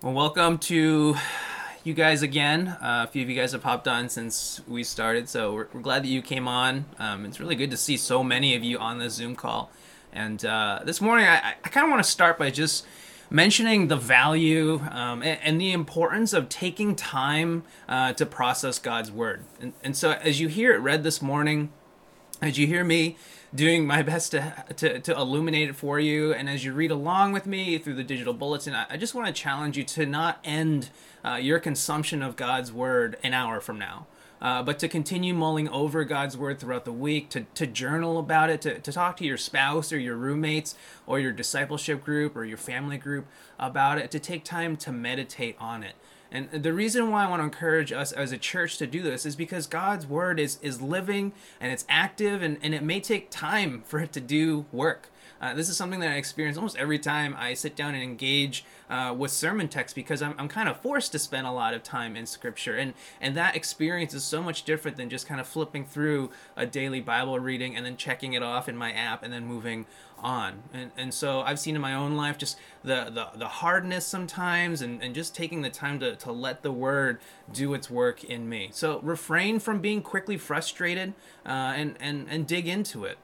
Well, welcome to you guys again. Uh, a few of you guys have popped on since we started, so we're, we're glad that you came on. Um, it's really good to see so many of you on the Zoom call. And uh, this morning, I, I kind of want to start by just mentioning the value um, and, and, the importance of taking time uh, to process God's word. And, and so, as you hear it read this morning, as you hear me doing my best to, to, to illuminate it for you. And as you read along with me through the digital bulletin, I, I just want to challenge you to not end uh, your consumption of God's word an hour from now. Uh, but to continue mulling over God's word throughout the week, to, to journal about it, to, to talk to your spouse or your roommates or your discipleship group or your family group about it, to take time to meditate on it. And the reason why I want to encourage us as a church to do this is because God's word is, is living and it's active and, and it may take time for it to do work. Uh, this is something that I experience almost every time I sit down and engage uh, with sermon text because I'm, I'm kind of forced to spend a lot of time in scripture. And, and that experience is so much different than just kind of flipping through a daily Bible reading and then checking it off in my app and then moving on. And, and so I've seen in my own life just the, the, the hardness sometimes and, and just taking the time to, to let the word do its work in me. So refrain from being quickly frustrated uh, and, and, and dig into it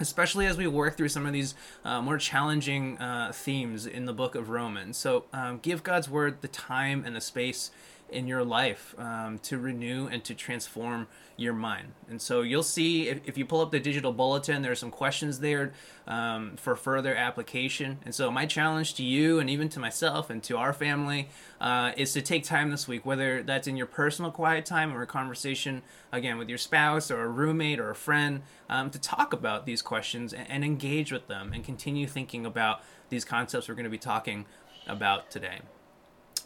especially as we work through some of these uh, more challenging uh, themes in the book of Romans. So um, give God's word the time and the space in your life um, to renew and to transform your mind. And so you'll see if, if you pull up the digital bulletin, there are some questions there um, for further application. And so my challenge to you and even to myself and to our family uh, is to take time this week, whether that's in your personal quiet time or a conversation again with your spouse or a roommate or a friend, um, to talk about these questions and, and engage with them and continue thinking about these concepts we're going to be talking about today.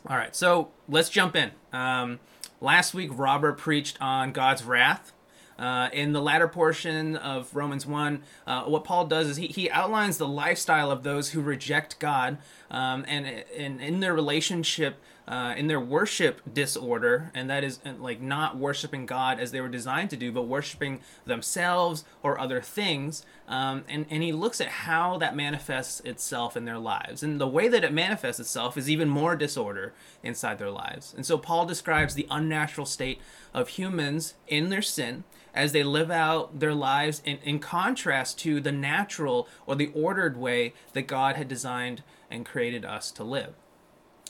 All right, so let's jump in. Um, last week, Robert preached on God's wrath. Uh, in the latter portion of Romans 1, uh, what Paul does is he, he outlines the lifestyle of those who reject God um, and, and in their relationship uh, in their worship disorder, and that is like not worshiping God as they were designed to do, but worshiping themselves or other things. Um, and, and he looks at how that manifests itself in their lives. And the way that it manifests itself is even more disorder inside their lives. And so Paul describes the unnatural state of humans in their sin as they live out their lives in, in contrast to the natural or the ordered way that God had designed and created us to live.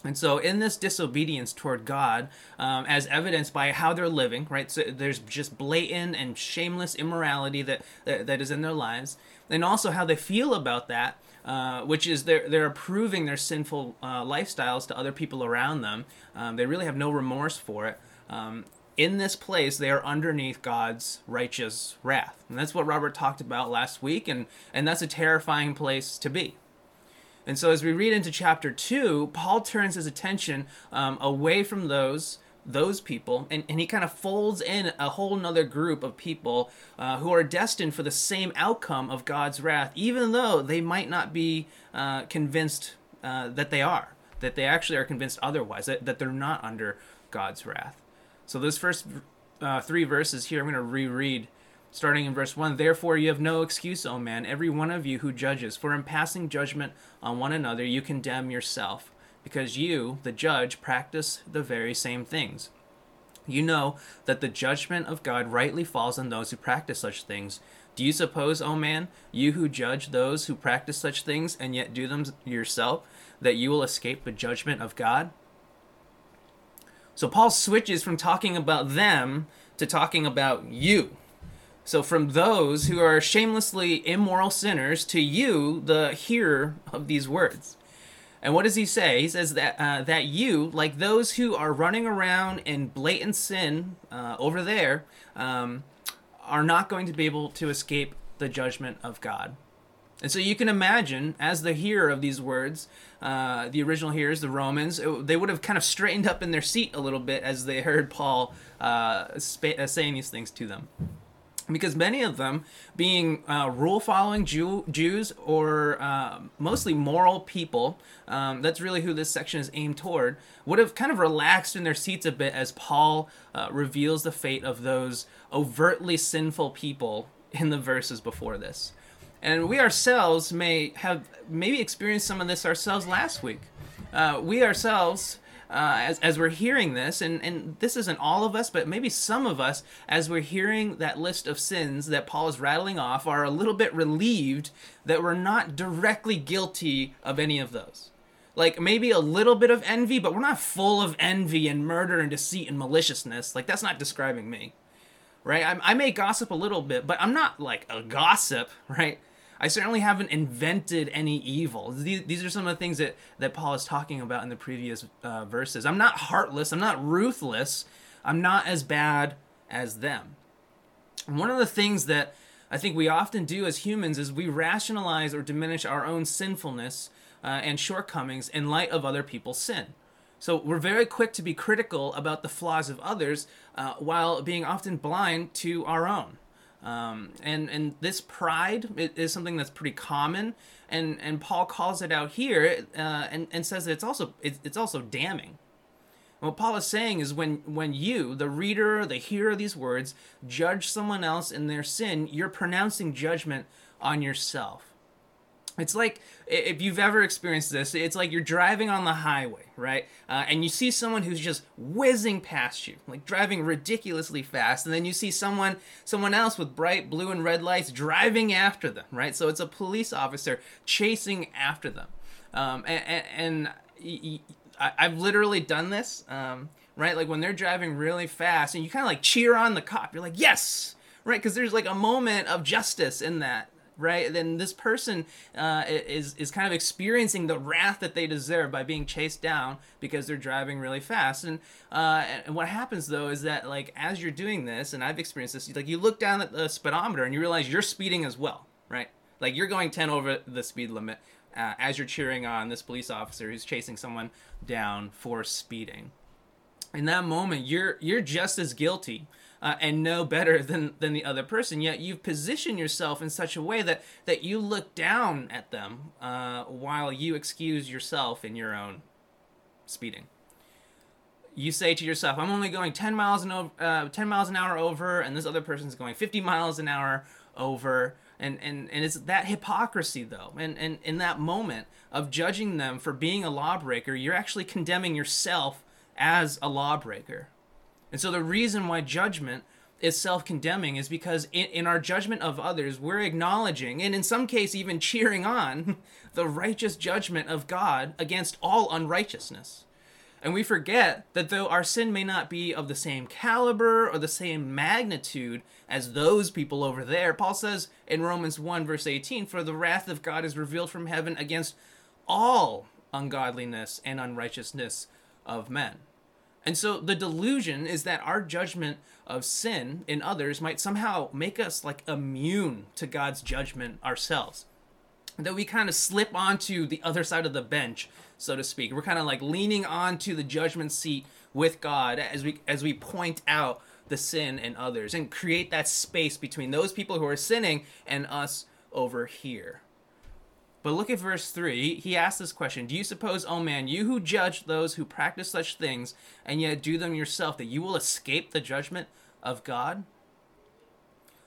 And so, in this disobedience toward God, um, as evidenced by how they're living, right? So there's just blatant and shameless immorality that, that, that is in their lives, and also how they feel about that, uh, which is they're they're approving their sinful uh, lifestyles to other people around them. Um, they really have no remorse for it. Um, in this place, they are underneath God's righteous wrath, and that's what Robert talked about last week, and and that's a terrifying place to be. And so, as we read into chapter two, Paul turns his attention um, away from those those people, and, and he kind of folds in a whole nother group of people uh, who are destined for the same outcome of God's wrath, even though they might not be uh, convinced uh, that they are, that they actually are convinced otherwise, that, that they're not under God's wrath. So, those first uh, three verses here, I'm going to reread starting in verse 1 Therefore, you have no excuse, O man, every one of you who judges, for in passing judgment on one another, you condemn yourself, because you, the judge, practice the very same things. You know that the judgment of God rightly falls on those who practice such things. Do you suppose, O man, you who judge those who practice such things and yet do them yourself, that you will escape the judgment of God? So Paul switches from talking about them to talking about you. So, from those who are shamelessly immoral sinners to you, the hearer of these words. And what does he say? He says that uh, that you, like those who are running around in blatant sin uh, over there, um, are not going to be able to escape the judgment of God. And so you can imagine, as the hearer of these words, uh, the original hearers, the Romans, it, they would have kind of straightened up in their seat a little bit as they heard Paul uh, sp- uh, saying these things to them because many of them, being uh, rule following Jew- Jews or uh, mostly moral people, um, that's really who this section is aimed toward, would have kind of relaxed in their seats a bit as Paul uh, reveals the fate of those overtly sinful people in the verses before this. And we ourselves may have maybe experienced some of this ourselves last week. uh, we ourselves, uh, as, as we're hearing this, and, and this isn't all of us, but maybe some of us, as we're hearing that list of sins that Paul is rattling off, are a little bit relieved that we're not directly guilty of any of those. Like maybe a little bit of envy, but we're not full of envy and murder and deceit and maliciousness. Like that's not describing me, right? I, I may gossip a little bit, but I'm not like a gossip, right? I certainly haven't invented any evil. These, these are some of the things that, that Paul is talking about in the previous uh, verses. I'm not heartless. I'm not ruthless. I'm not as bad as them. One of the things that I think we often do as humans is we rationalize or diminish our own sinfulness uh, and shortcomings in light of other people's sin. So we're very quick to be critical about the flaws of others uh, while being often blind to our own. Um, and and this pride is something that's pretty common, and and Paul calls it out here, uh, and and says that it's also it's, it's also damning. What Paul is saying is when when you, the reader, the hearer of these words, judge someone else in their sin, you're pronouncing judgment on yourself. It's like if you've ever experienced this, it's like you're driving on the highway, right? Uh, and you see someone who's just whizzing past you, like driving ridiculously fast, and then you see someone, someone else with bright blue and red lights driving after them, right? So it's a police officer chasing after them, um, and, and, and I've literally done this, um, right? Like when they're driving really fast, and you kind of like cheer on the cop. You're like, yes, right? Because there's like a moment of justice in that right? Then this person uh, is is kind of experiencing the wrath that they deserve by being chased down because they're driving really fast. And uh, and what happens though is that like as you're doing this, and I've experienced this, like you look down at the speedometer and you realize you're speeding as well, right? Like you're going 10 over the speed limit uh, as you're cheering on this police officer who's chasing someone down for speeding. In that moment, you're you're just as guilty uh, and know better than than the other person. Yet you've positioned yourself in such a way that that you look down at them uh, while you excuse yourself in your own speeding. You say to yourself, "I'm only going 10 miles an over, uh, 10 miles an hour over, and this other person's going 50 miles an hour over." And, and, and it's that hypocrisy though and, and in that moment of judging them for being a lawbreaker you're actually condemning yourself as a lawbreaker and so the reason why judgment is self-condemning is because in, in, our judgment of others we're acknowledging and in some case even cheering on the righteous judgment of god against all unrighteousness. And we forget that though our sin may not be of the same caliber or the same magnitude as those people over there paul says in romans 1 verse 18 for the wrath of god is revealed from heaven against all ungodliness and unrighteousness of men and so the delusion is that our judgment of sin in others might somehow make us like immune to God's judgment ourselves. That we kind of slip onto the other side of the bench, so to speak. We're kind of like leaning onto the judgment seat with God as we as we point out the sin in others and create that space between those people who are sinning and us over here. But look at verse 3. He asks this question Do you suppose, O man, you who judge those who practice such things and yet do them yourself, that you will escape the judgment of God?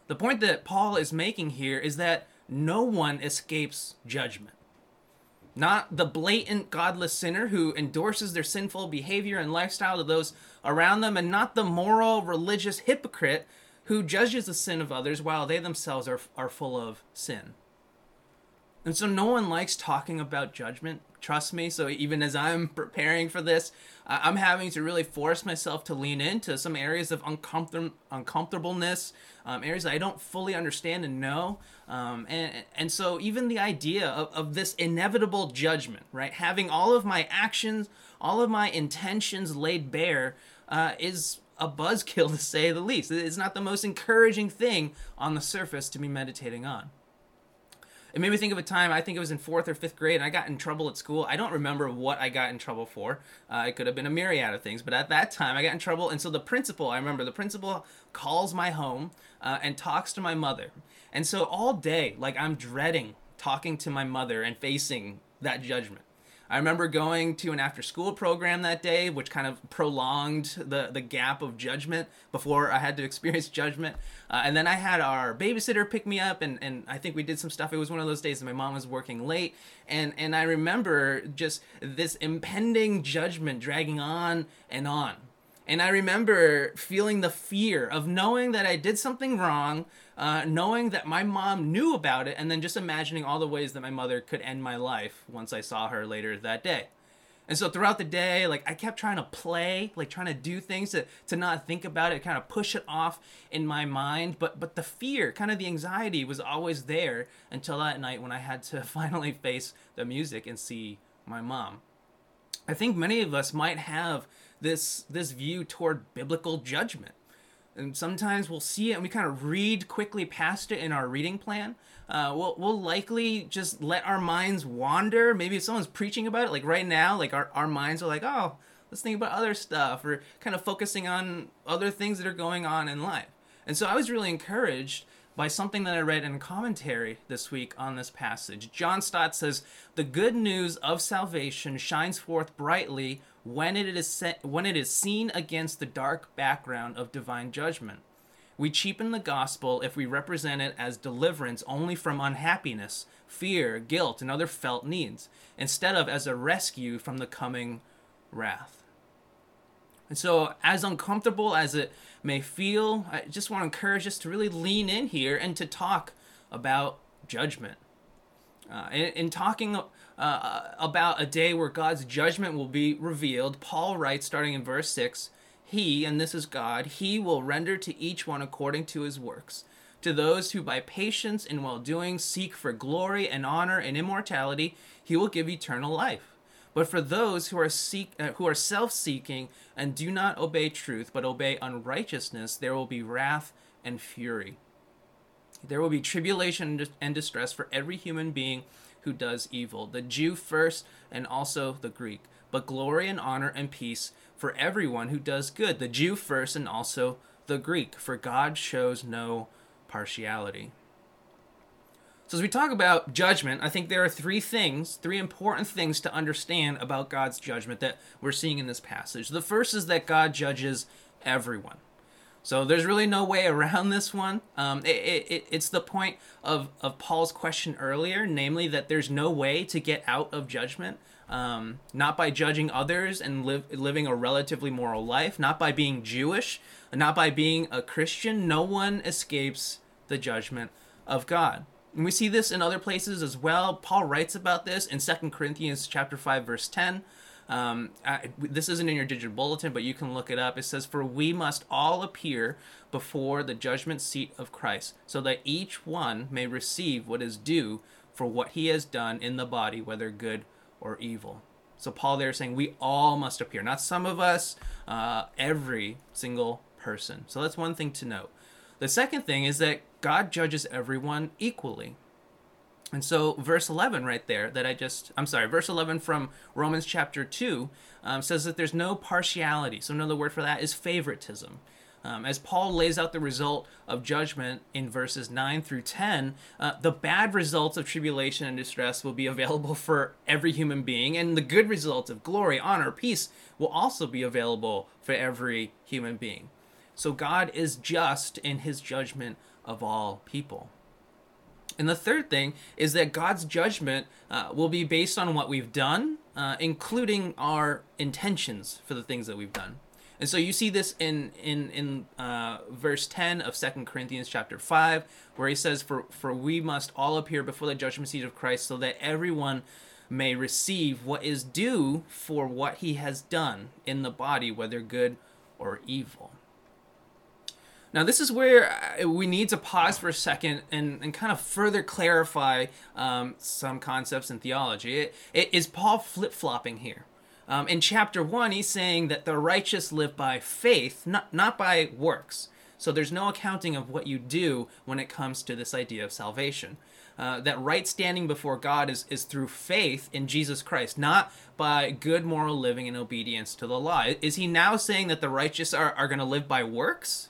The point that Paul is making here is that no one escapes judgment. Not the blatant godless sinner who endorses their sinful behavior and lifestyle to those around them, and not the moral religious hypocrite who judges the sin of others while they themselves are, are full of sin. And so no one likes talking about judgment. Trust me. So even as I'm preparing for this, I'm having to really force myself to lean into some areas of uncomfort- uncomfortableness, um, areas that I don't fully understand and know. Um, and, and so even the idea of, of this inevitable judgment, right? Having all of my actions, all of my intentions laid bare uh, is a buzzkill to say the least. It's not the most encouraging thing on the surface to be meditating on it made me think of a time i think it was in fourth or fifth grade and i got in trouble at school. I don't remember what i got in trouble for. Uh, it could have been a myriad of things but at that time i got in trouble and so the principal i remember the principal calls my home uh, and talks to my mother. And so all day like i'm dreading talking to my mother and facing that judgment I remember going to an after school program that day, which kind of prolonged the, the gap of judgment before I had to experience judgment. Uh, and then I had our babysitter pick me up, and, and I think we did some stuff. It was one of those days that my mom was working late. And, and I remember just this impending judgment dragging on and on. And I remember feeling the fear of knowing that I did something wrong, uh, knowing that my mom knew about it, and then just imagining all the ways that my mother could end my life once I saw her later that day. And so throughout the day, like I kept trying to play, like trying to do things to, to not think about it, kind of push it off in my mind. But but the fear, kind of the anxiety was always there until that night when I had to finally face the music and see my mom. I think many of us might have this this view toward biblical judgment. And sometimes we'll see it and we kind of read quickly past it in our reading plan. Uh, we'll, we'll likely just let our minds wander. Maybe if someone's preaching about it, like right now, like our, our minds are like, oh, let's think about other stuff or kind of focusing on other things that are going on in life. And so I was really encouraged by something that I read in commentary this week on this passage. John Stott says, The good news of salvation shines forth brightly when it is when it is seen against the dark background of divine judgment. We cheapen the gospel if we represent it as deliverance only from unhappiness, fear, guilt, and other felt needs, instead of as a rescue from the coming wrath. And so, as uncomfortable as it may feel, I just want to encourage us to really lean in here and to talk about judgment. Uh, in, in, talking uh, about a day where God's judgment will be revealed, Paul writes, starting in verse 6 He, and this is God, He will render to each one according to his works. To those who by patience and well doing seek for glory and honor and immortality, He will give eternal life. But for those who are seek, uh, who are self-seeking and do not obey truth, but obey unrighteousness, there will be wrath and fury. There will be tribulation and distress for every human being who does evil, the Jew first and also the Greek, but glory and honor and peace for everyone who does good, the Jew first and also the Greek, for God shows no partiality. So, as we talk about judgment, I think there are three things, three important things to understand about God's judgment that we're seeing in this passage. The first is that God judges everyone. So there's really no way around this one. Um, it, it, it's the point of, of Paul's question earlier, namely that there's no way to get out of judgment. Um, not by judging others and live, living a relatively moral life, not by being Jewish, not by being a Christian. No one escapes the judgment of God. And we see this in other places as well. Paul writes about this in 2 Corinthians chapter 5 verse 10. Um, I, this isn't in your digital bulletin, but you can look it up. It says, For we must all appear before the judgment seat of Christ, so that each one may receive what is due for what he has done in the body, whether good or evil. So Paul there is saying we all must appear, not some of us, uh, every single person. So that's one thing to note. The second thing is that God judges everyone equally. And so, verse 11 right there, that I just, I'm sorry, verse 11 from Romans chapter 2 um, says that there's no partiality. So, another word for that is favoritism. Um, as Paul lays out the result of judgment in verses 9 through 10, uh, the bad results of tribulation and distress will be available for every human being, and the good results of glory, honor, peace will also be available for every human being. So, God is just in his judgment of all people. And the third thing is that God's judgment uh, will be based on what we've done, uh, including our intentions for the things that we've done. And so you see this in in in uh, verse ten of Second Corinthians chapter five, where he says, "For for we must all appear before the judgment seat of Christ, so that everyone." may receive what is due for what he has done in the body, whether good or evil. Now, this is where uh, we need to pause for a second and, and kind of further clarify um, some concepts in theology. It, it, is Paul flip flopping here? Um, in chapter 1, he's saying that the righteous live by faith, not, not by works. So there's no accounting of what you do when it comes to this idea of salvation. Uh, that right standing before God is, is through faith in Jesus Christ, not by good moral living and obedience to the law. Is he now saying that the righteous are, are going to live by works?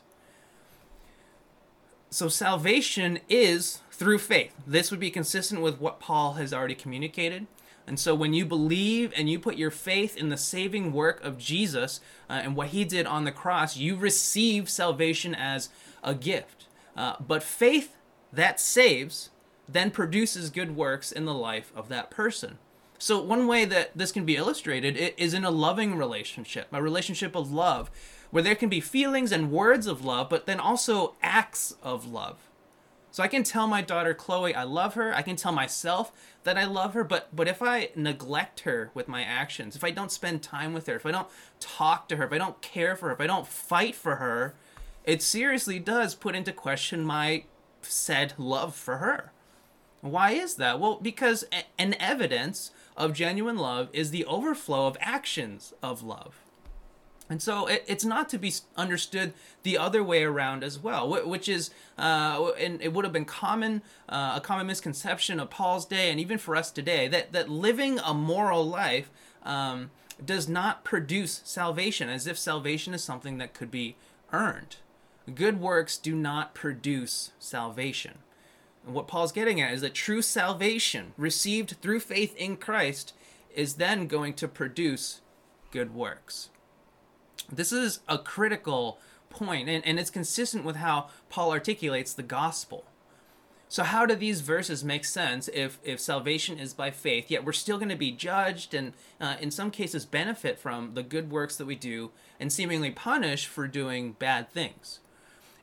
So salvation is through faith. This would be consistent with what Paul has already communicated. And so when you believe and you put your faith in the saving work of Jesus uh, and what he did on the cross, you receive salvation as a gift. Uh, but faith that saves then produces good works in the life of that person. So, one way that this can be illustrated is in a loving relationship, a relationship of love, where there can be feelings and words of love, but then also acts of love. So I can tell my daughter Chloe I love her. I can tell myself that I love her, but but if I neglect her with my actions, if I don't spend time with her, if I don't talk to her, if I don't care for her, if I don't fight for her, it seriously does put into question my said love for her. Why is that? Well, because an evidence of genuine love is the overflow of actions of love. And so it, it's not to be understood the other way around as well, which is, uh, and it would have been common, uh, a common misconception of Paul's day, and even for us today, that that living a moral life um, does not produce salvation, as if salvation is something that could be earned. Good works do not produce salvation. And what Paul's getting at is that true salvation received through faith in Christ is then going to produce good works. This is a critical point, and, and it's consistent with how Paul articulates the gospel. So, how do these verses make sense if, if salvation is by faith, yet we're still going to be judged and, uh, in some cases, benefit from the good works that we do and seemingly punished for doing bad things?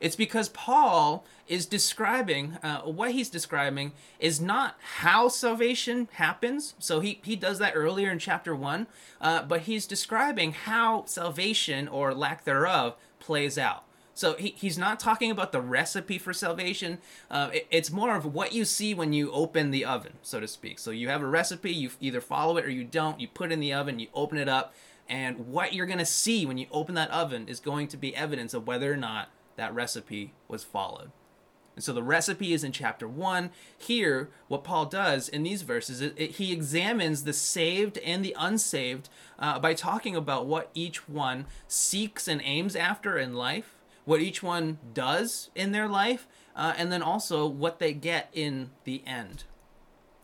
It's because Paul is describing, uh, what he's describing is not how salvation happens. So he, he does that earlier in chapter 1, uh, but he's describing how salvation or lack thereof plays out. So he, he's not talking about the recipe for salvation. Uh, it, it's more of what you see when you open the oven, so to speak. So you have a recipe, you either follow it or you don't. You put it in the oven, you open it up, and what you're going to see when you open that oven is going to be evidence of whether or not that recipe was followed. And so the recipe is in chapter 1. Here, what Paul does in these verses, it, it, he examines the saved and the unsaved uh, by talking about what each one seeks and aims after in life, what each one does in their life, uh, and then also what they get in the end.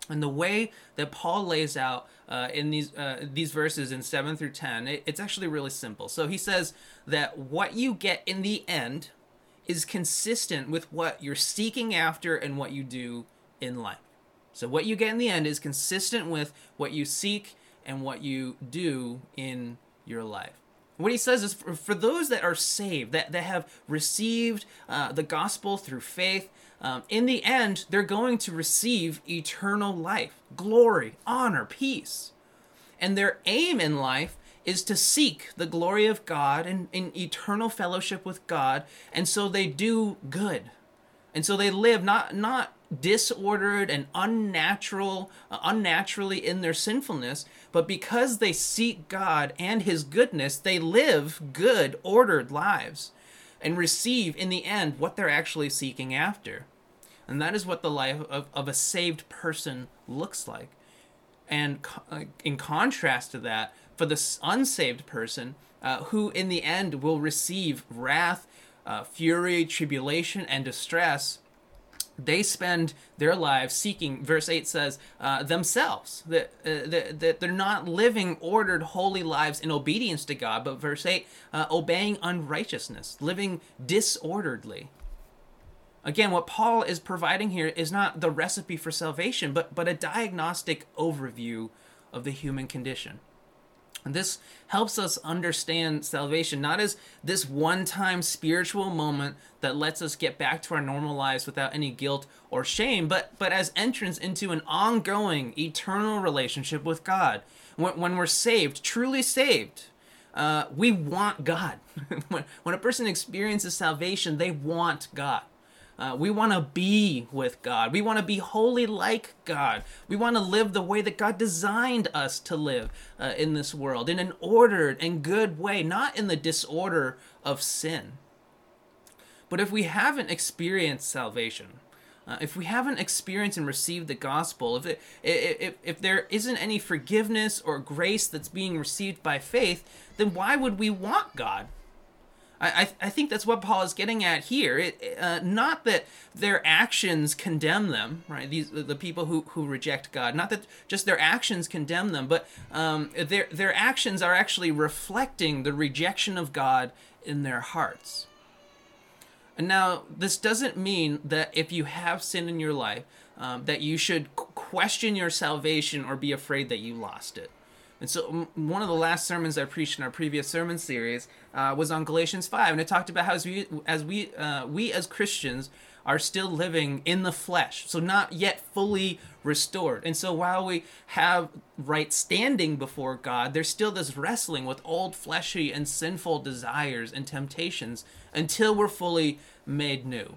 And the way that Paul lays out uh, in these uh, these verses in seven through ten, it, it's actually really simple. So he says that what you get in the end is consistent with what you're seeking after and what you do in life. So, what you get in the end is consistent with what you seek and what you do in your life. What he says is for, for those that are saved, that, that have received uh, the gospel through faith, um, in the end, they're going to receive eternal life, glory, honor, peace. And their aim in life is to seek the glory of God and in eternal fellowship with God, and so they do good. And so they live not not disordered and unnatural uh, unnaturally in their sinfulness, but because they seek God and his goodness, they live good, ordered lives and receive in the end what they're actually seeking after. And that is what the life of, of a saved person looks like. And uh, in contrast to that, for the unsaved person, uh, who in the end will receive wrath, uh, fury, tribulation, and distress, they spend their lives seeking, verse 8 says, uh, themselves. That, uh, that, that, they're not living ordered, holy lives in obedience to God, but verse 8, uh, obeying unrighteousness, living disorderly. Again, what Paul is providing here is not the recipe for salvation, but, but a diagnostic overview of the human condition. This helps us understand salvation not as this one time spiritual moment that lets us get back to our normal lives without any guilt or shame, but, but as entrance into an ongoing, eternal relationship with God. When, when we're saved, truly saved, uh, we want God. when, when a person experiences salvation, they want God. Uh, we want to be with God. We want to be holy like God. We want to live the way that God designed us to live uh, in this world, in an ordered and good way, not in the disorder of sin. But if we haven't experienced salvation, uh, if we haven't experienced and received the gospel, if, it, if, if there isn't any forgiveness or grace that's being received by faith, then why would we want God? I, I, think that's what Paul is getting at here. It, uh, not that their actions condemn them, right? These the people who, who reject God. Not that just their actions condemn them, but um, their their actions are actually reflecting the rejection of God in their hearts. And now, this doesn't mean that if you have sin in your life, um, that you should question your salvation or be afraid that you lost it. And so, one of the last sermons I preached in our previous sermon series uh, was on Galatians five, and it talked about how as we as we uh, we as Christians are still living in the flesh, so not yet fully restored. And so, while we have right standing before God, there's still this wrestling with old fleshy and sinful desires and temptations until we're fully made new.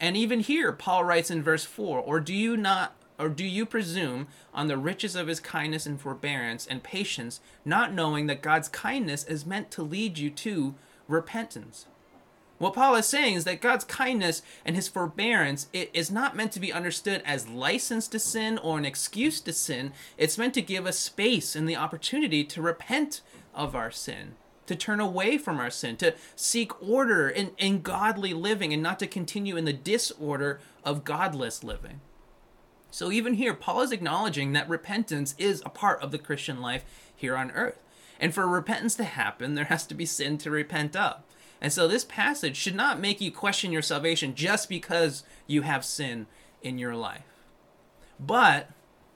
And even here, Paul writes in verse 4 Or do you not or do you presume on the riches of his kindness and forbearance and patience, not knowing that God's kindness is meant to lead you to repentance? What Paul is saying is that God's kindness and his forbearance it is not meant to be understood as license to sin or an excuse to sin. It's meant to give us space and the opportunity to repent of our sin, to turn away from our sin, to seek order in, in godly living and not to continue in the disorder of godless living. So even here, Paul is acknowledging that repentance is a part of the Christian life here on earth. And for repentance to happen, there has to be sin to repent of. And so this passage should not make you question your salvation just because you have sin in your life. But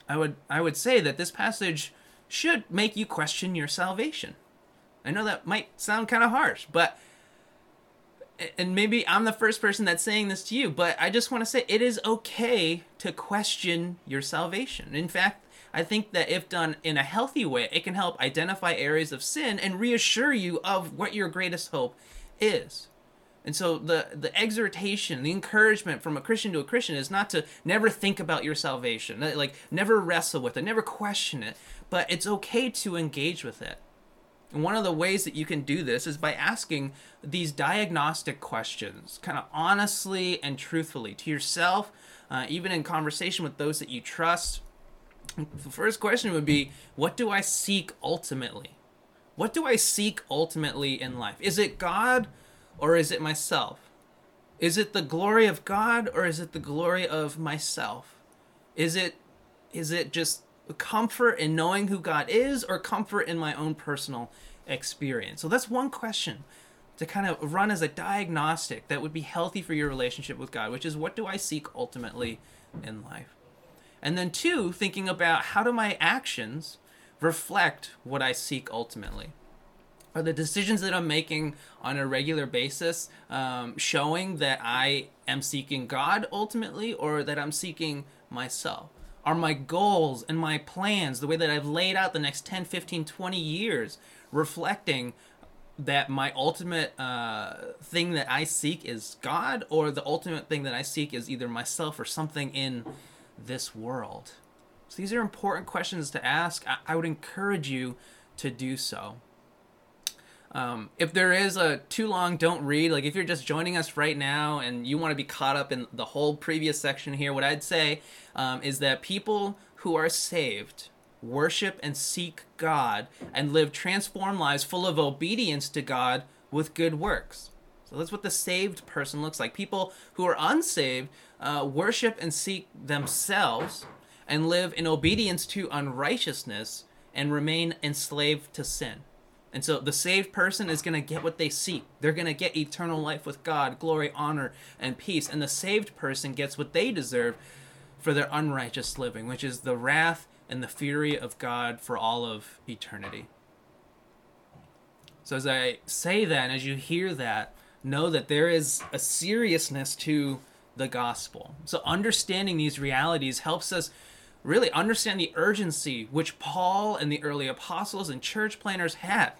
I would I would say that this passage should make you question your salvation. I know that might sound kind of harsh, but and maybe I'm the first person that's saying this to you, but I just want to say it is okay to question your salvation. In fact, I think that if done in a healthy way, it can help identify areas of sin and reassure you of what your greatest hope is. And so the the exhortation, the encouragement from a Christian to a Christian is not to never think about your salvation, like never wrestle with it, never question it, but it's okay to engage with it. And one of the ways that you can do this is by asking these diagnostic questions, kind of honestly and truthfully to yourself, uh, even in conversation with those that you trust. The first question would be What do I seek ultimately? What do I seek ultimately in life? Is it God or is it myself? Is it the glory of God or is it the glory of myself? Is it is it just comfort in knowing who God is or comfort in my own personal experience? So that's one question to kind of run as a diagnostic that would be healthy for your relationship with God, which is what do I seek ultimately in life? And then two, thinking about how do my actions reflect what I seek ultimately? Are the decisions that I'm making on a regular basis um, showing that I am seeking God ultimately or that I'm seeking myself? Are my goals and my plans, the way that I've laid out the next 10, 15, 20 years, reflecting that my ultimate uh, thing that I seek is God, or the ultimate thing that I seek is either myself or something in this world? So these are important questions to ask. I, I would encourage you to do so. Um, if there is a too long, don't read. Like if you're just joining us right now and you want to be caught up in the whole previous section here, what I'd say um, is that people who are saved worship and seek God and live transformed lives full of obedience to God with good works. So that's what the saved person looks like. People who are unsaved uh, worship and seek themselves and live in obedience to unrighteousness and remain enslaved to sin. And so the saved person is going to get what they seek. They're going to get eternal life with God, glory, honor, and peace. And the saved person gets what they deserve for their unrighteous living, which is the wrath and the fury of God for all of eternity. So as I say that, and as you hear that, know that there is a seriousness to the gospel. So understanding these realities helps us really understand the urgency which Paul and the early apostles and church planners had.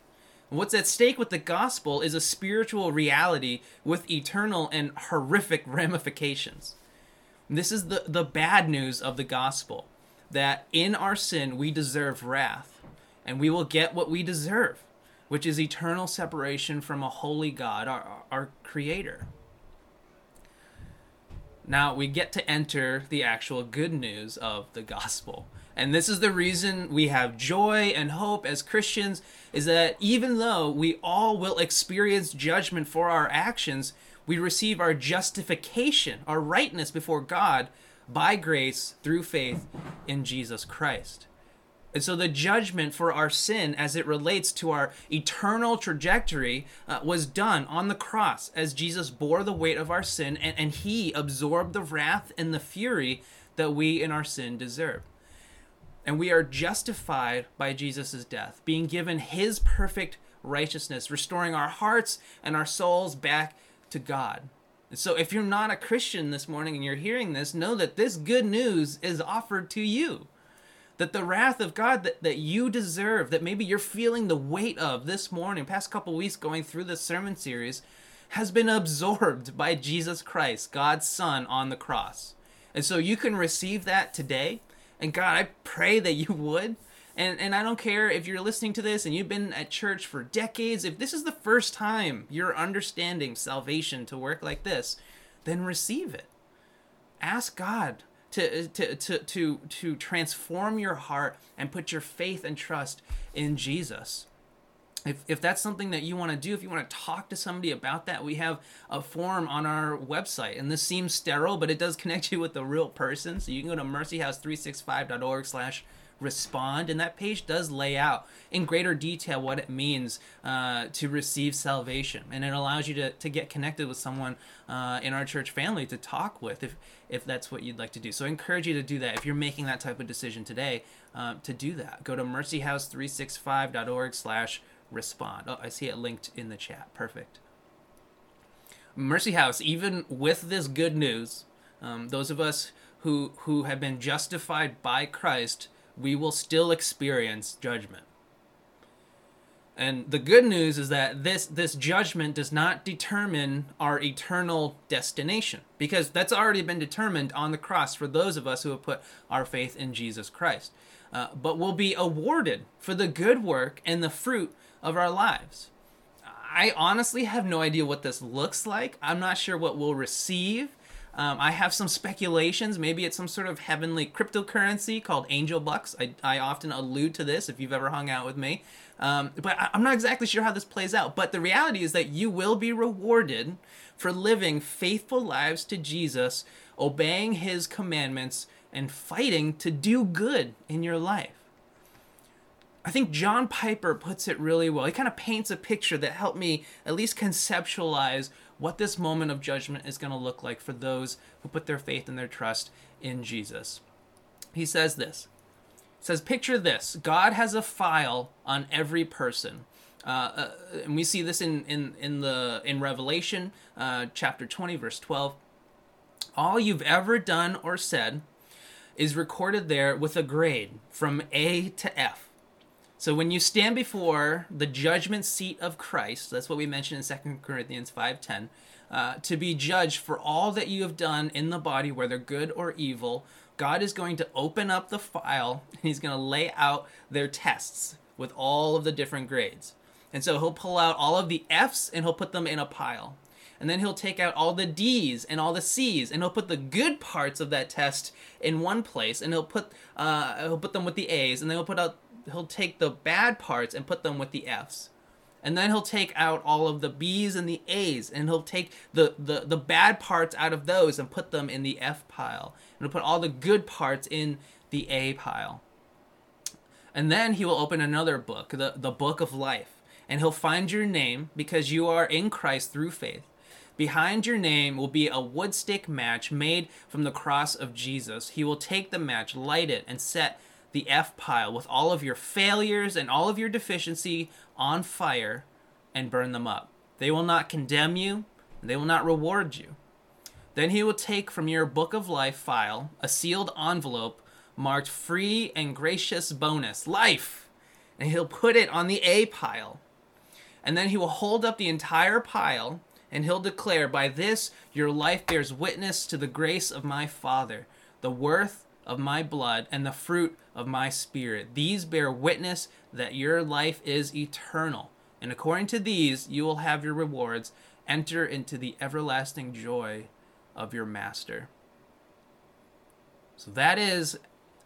What's at stake with the gospel is a spiritual reality with eternal and horrific ramifications. This is the, the bad news of the gospel that in our sin we deserve wrath, and we will get what we deserve, which is eternal separation from a holy God, our, our Creator. Now we get to enter the actual good news of the gospel. And this is the reason we have joy and hope as Christians is that even though we all will experience judgment for our actions, we receive our justification, our rightness before God by grace through faith in Jesus Christ. And so the judgment for our sin as it relates to our eternal trajectory uh, was done on the cross as Jesus bore the weight of our sin and, and he absorbed the wrath and the fury that we in our sin deserve. And we are justified by Jesus' death, being given his perfect righteousness, restoring our hearts and our souls back to God. So if you're not a Christian this morning and you're hearing this, know that this good news is offered to you. That the wrath of God that, that you deserve, that maybe you're feeling the weight of this morning, past couple weeks going through this sermon series, has been absorbed by Jesus Christ, God's Son, on the cross. And so you can receive that today. And God, I pray that you would and and I don't care if you're listening to this and you've been at church for decades, if this is the first time you're understanding salvation to work like this, then receive it. Ask God to to to to to transform your heart and put your faith and trust in Jesus. If, if that's something that you want to do, if you want to talk to somebody about that, we have a form on our website. And this seems sterile, but it does connect you with a real person. So you can go to mercyhouse365.org slash respond. And that page does lay out in greater detail what it means uh, to receive salvation. And it allows you to, to get connected with someone uh, in our church family to talk with if, if that's what you'd like to do. So I encourage you to do that. If you're making that type of decision today, uh, to do that, go to mercyhouse365.org slash respond. Oh, I see it linked in the chat. Perfect. Mercy House, even with this good news, um, those of us who who have been justified by Christ we will still experience judgment. And the good news is that this this judgment does not determine our eternal destination because that's already been determined on the cross for those of us who have put our faith in Jesus Christ. Uh, but will be awarded for the good work and the fruit of our lives. I honestly have no idea what this looks like. I'm not sure what we'll receive. Um, I have some speculations. Maybe it's some sort of heavenly cryptocurrency called angel bucks. I, I often allude to this if you've ever hung out with me. Um, but I, I'm not exactly sure how this plays out. But the reality is that you will be rewarded for living faithful lives to Jesus, obeying his commandments, and fighting to do good in your life. I think John Piper puts it really well. He kind of paints a picture that helped me at least conceptualize what this moment of judgment is going to look like for those who put their faith and their trust in Jesus. He says this. He says, picture this. God has a file on every person. Uh, uh, and we see this in, in, in the in Revelation uh, chapter 20, verse 12. All you've ever done or said is recorded there with a grade from A to F. So when you stand before the judgment seat of Christ, that's what we mentioned in 2 Corinthians 5:10, uh, to be judged for all that you have done in the body, whether good or evil, God is going to open up the file and he's going to lay out their tests with all of the different grades. And so he'll pull out all of the F's and he'll put them in a pile. And then he'll take out all the D's and all the C's and he'll put the good parts of that test in one place and he'll put uh, he'll put them with the A's and then he'll put out he'll take the bad parts and put them with the F's. And then he'll take out all of the B's and the A's, and he'll take the, the, the bad parts out of those and put them in the F pile. And he'll put all the good parts in the A pile. And then he will open another book, the, the book of life. And he'll find your name because you are in Christ through faith. Behind your name will be a wood stick match made from the cross of Jesus. He will take the match, light it, and set the F pile with all of your failures and all of your deficiency on fire and burn them up. They will not condemn you, they will not reward you. Then he will take from your book of life file a sealed envelope marked free and gracious bonus, life, and he'll put it on the A pile. And then he will hold up the entire pile and he'll declare, By this your life bears witness to the grace of my Father, the worth of my blood and the fruit of my spirit. These bear witness that your life is eternal. And according to these, you will have your rewards. Enter into the everlasting joy of your master. So that is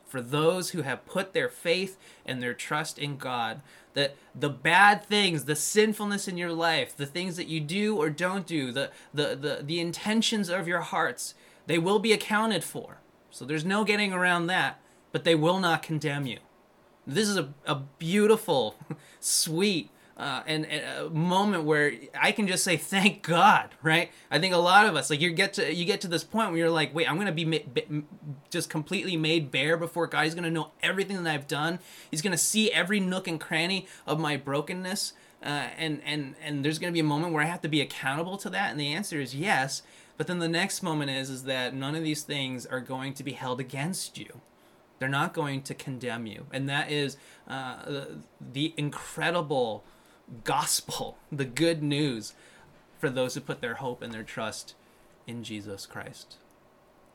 for those who have put their faith and their trust in God. That the bad things, the sinfulness in your life, the things that you do or don't do, the, the, the, the intentions of your hearts, they will be accounted for. So there's no getting around that, but they will not condemn you. This is a, a beautiful, sweet, uh, and, a moment where I can just say thank God, right? I think a lot of us like you get to you get to this point where you're like, wait, I'm gonna be ma- just completely made bare before God. He's gonna know everything that I've done. He's gonna see every nook and cranny of my brokenness, uh, and and and there's gonna be a moment where I have to be accountable to that. And the answer is yes. But then the next moment is is that none of these things are going to be held against you. They're not going to condemn you, and that is uh, the, incredible gospel, the good news for those who put their hope and their trust in Jesus Christ.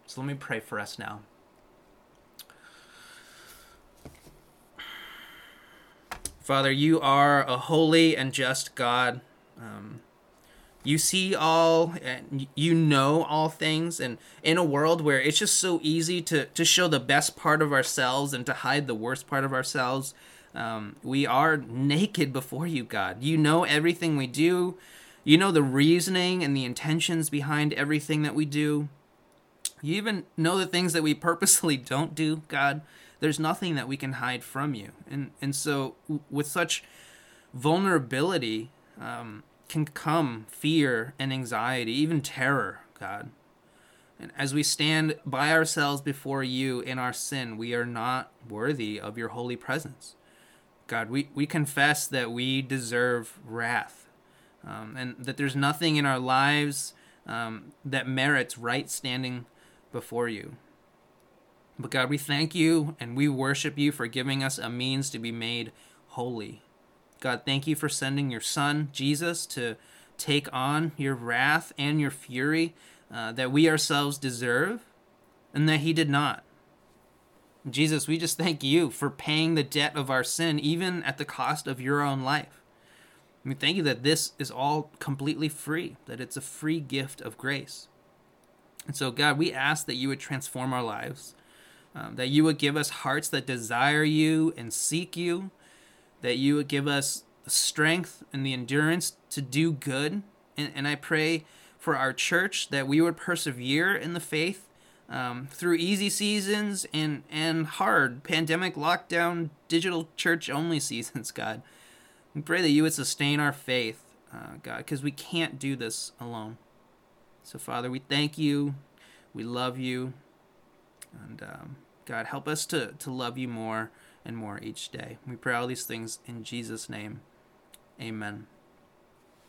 So let me pray for us now. Father, you are a holy and just God. Um, you see all, you know all things, and in a world where it's just so easy to, to show the best part of ourselves and to hide the worst part of ourselves, um, we are naked before you, God. You know everything we do. You know the reasoning and the intentions behind everything that we do. You even know the things that we purposely don't do, God. There's nothing that we can hide from you. And, and so, with such vulnerability, um, can come fear and anxiety, even terror, God. And as we stand by ourselves before you in our sin, we are not worthy of your holy presence. God, we, we confess that we deserve wrath um, and that there's nothing in our lives um, that merits right standing before you. But God, we thank you and we worship you for giving us a means to be made holy. God, thank you for sending your Son, Jesus, to take on your wrath and your fury uh, that we ourselves deserve and that he did not. Jesus, we just thank you for paying the debt of our sin, even at the cost of your own life. We thank you that this is all completely free, that it's a free gift of grace. And so, God, we ask that you would transform our lives, um, that you would give us hearts that desire you and seek you, that you would give us the strength and the endurance to do good. And, and I pray for our church that we would persevere in the faith um, through easy seasons and and hard pandemic lockdown digital church only seasons god. We pray that you would sustain our faith uh, god because we can't do this alone. So father we thank you. We love you. And um, god help us to to love you more and more each day. We pray all these things in jesus name. Amen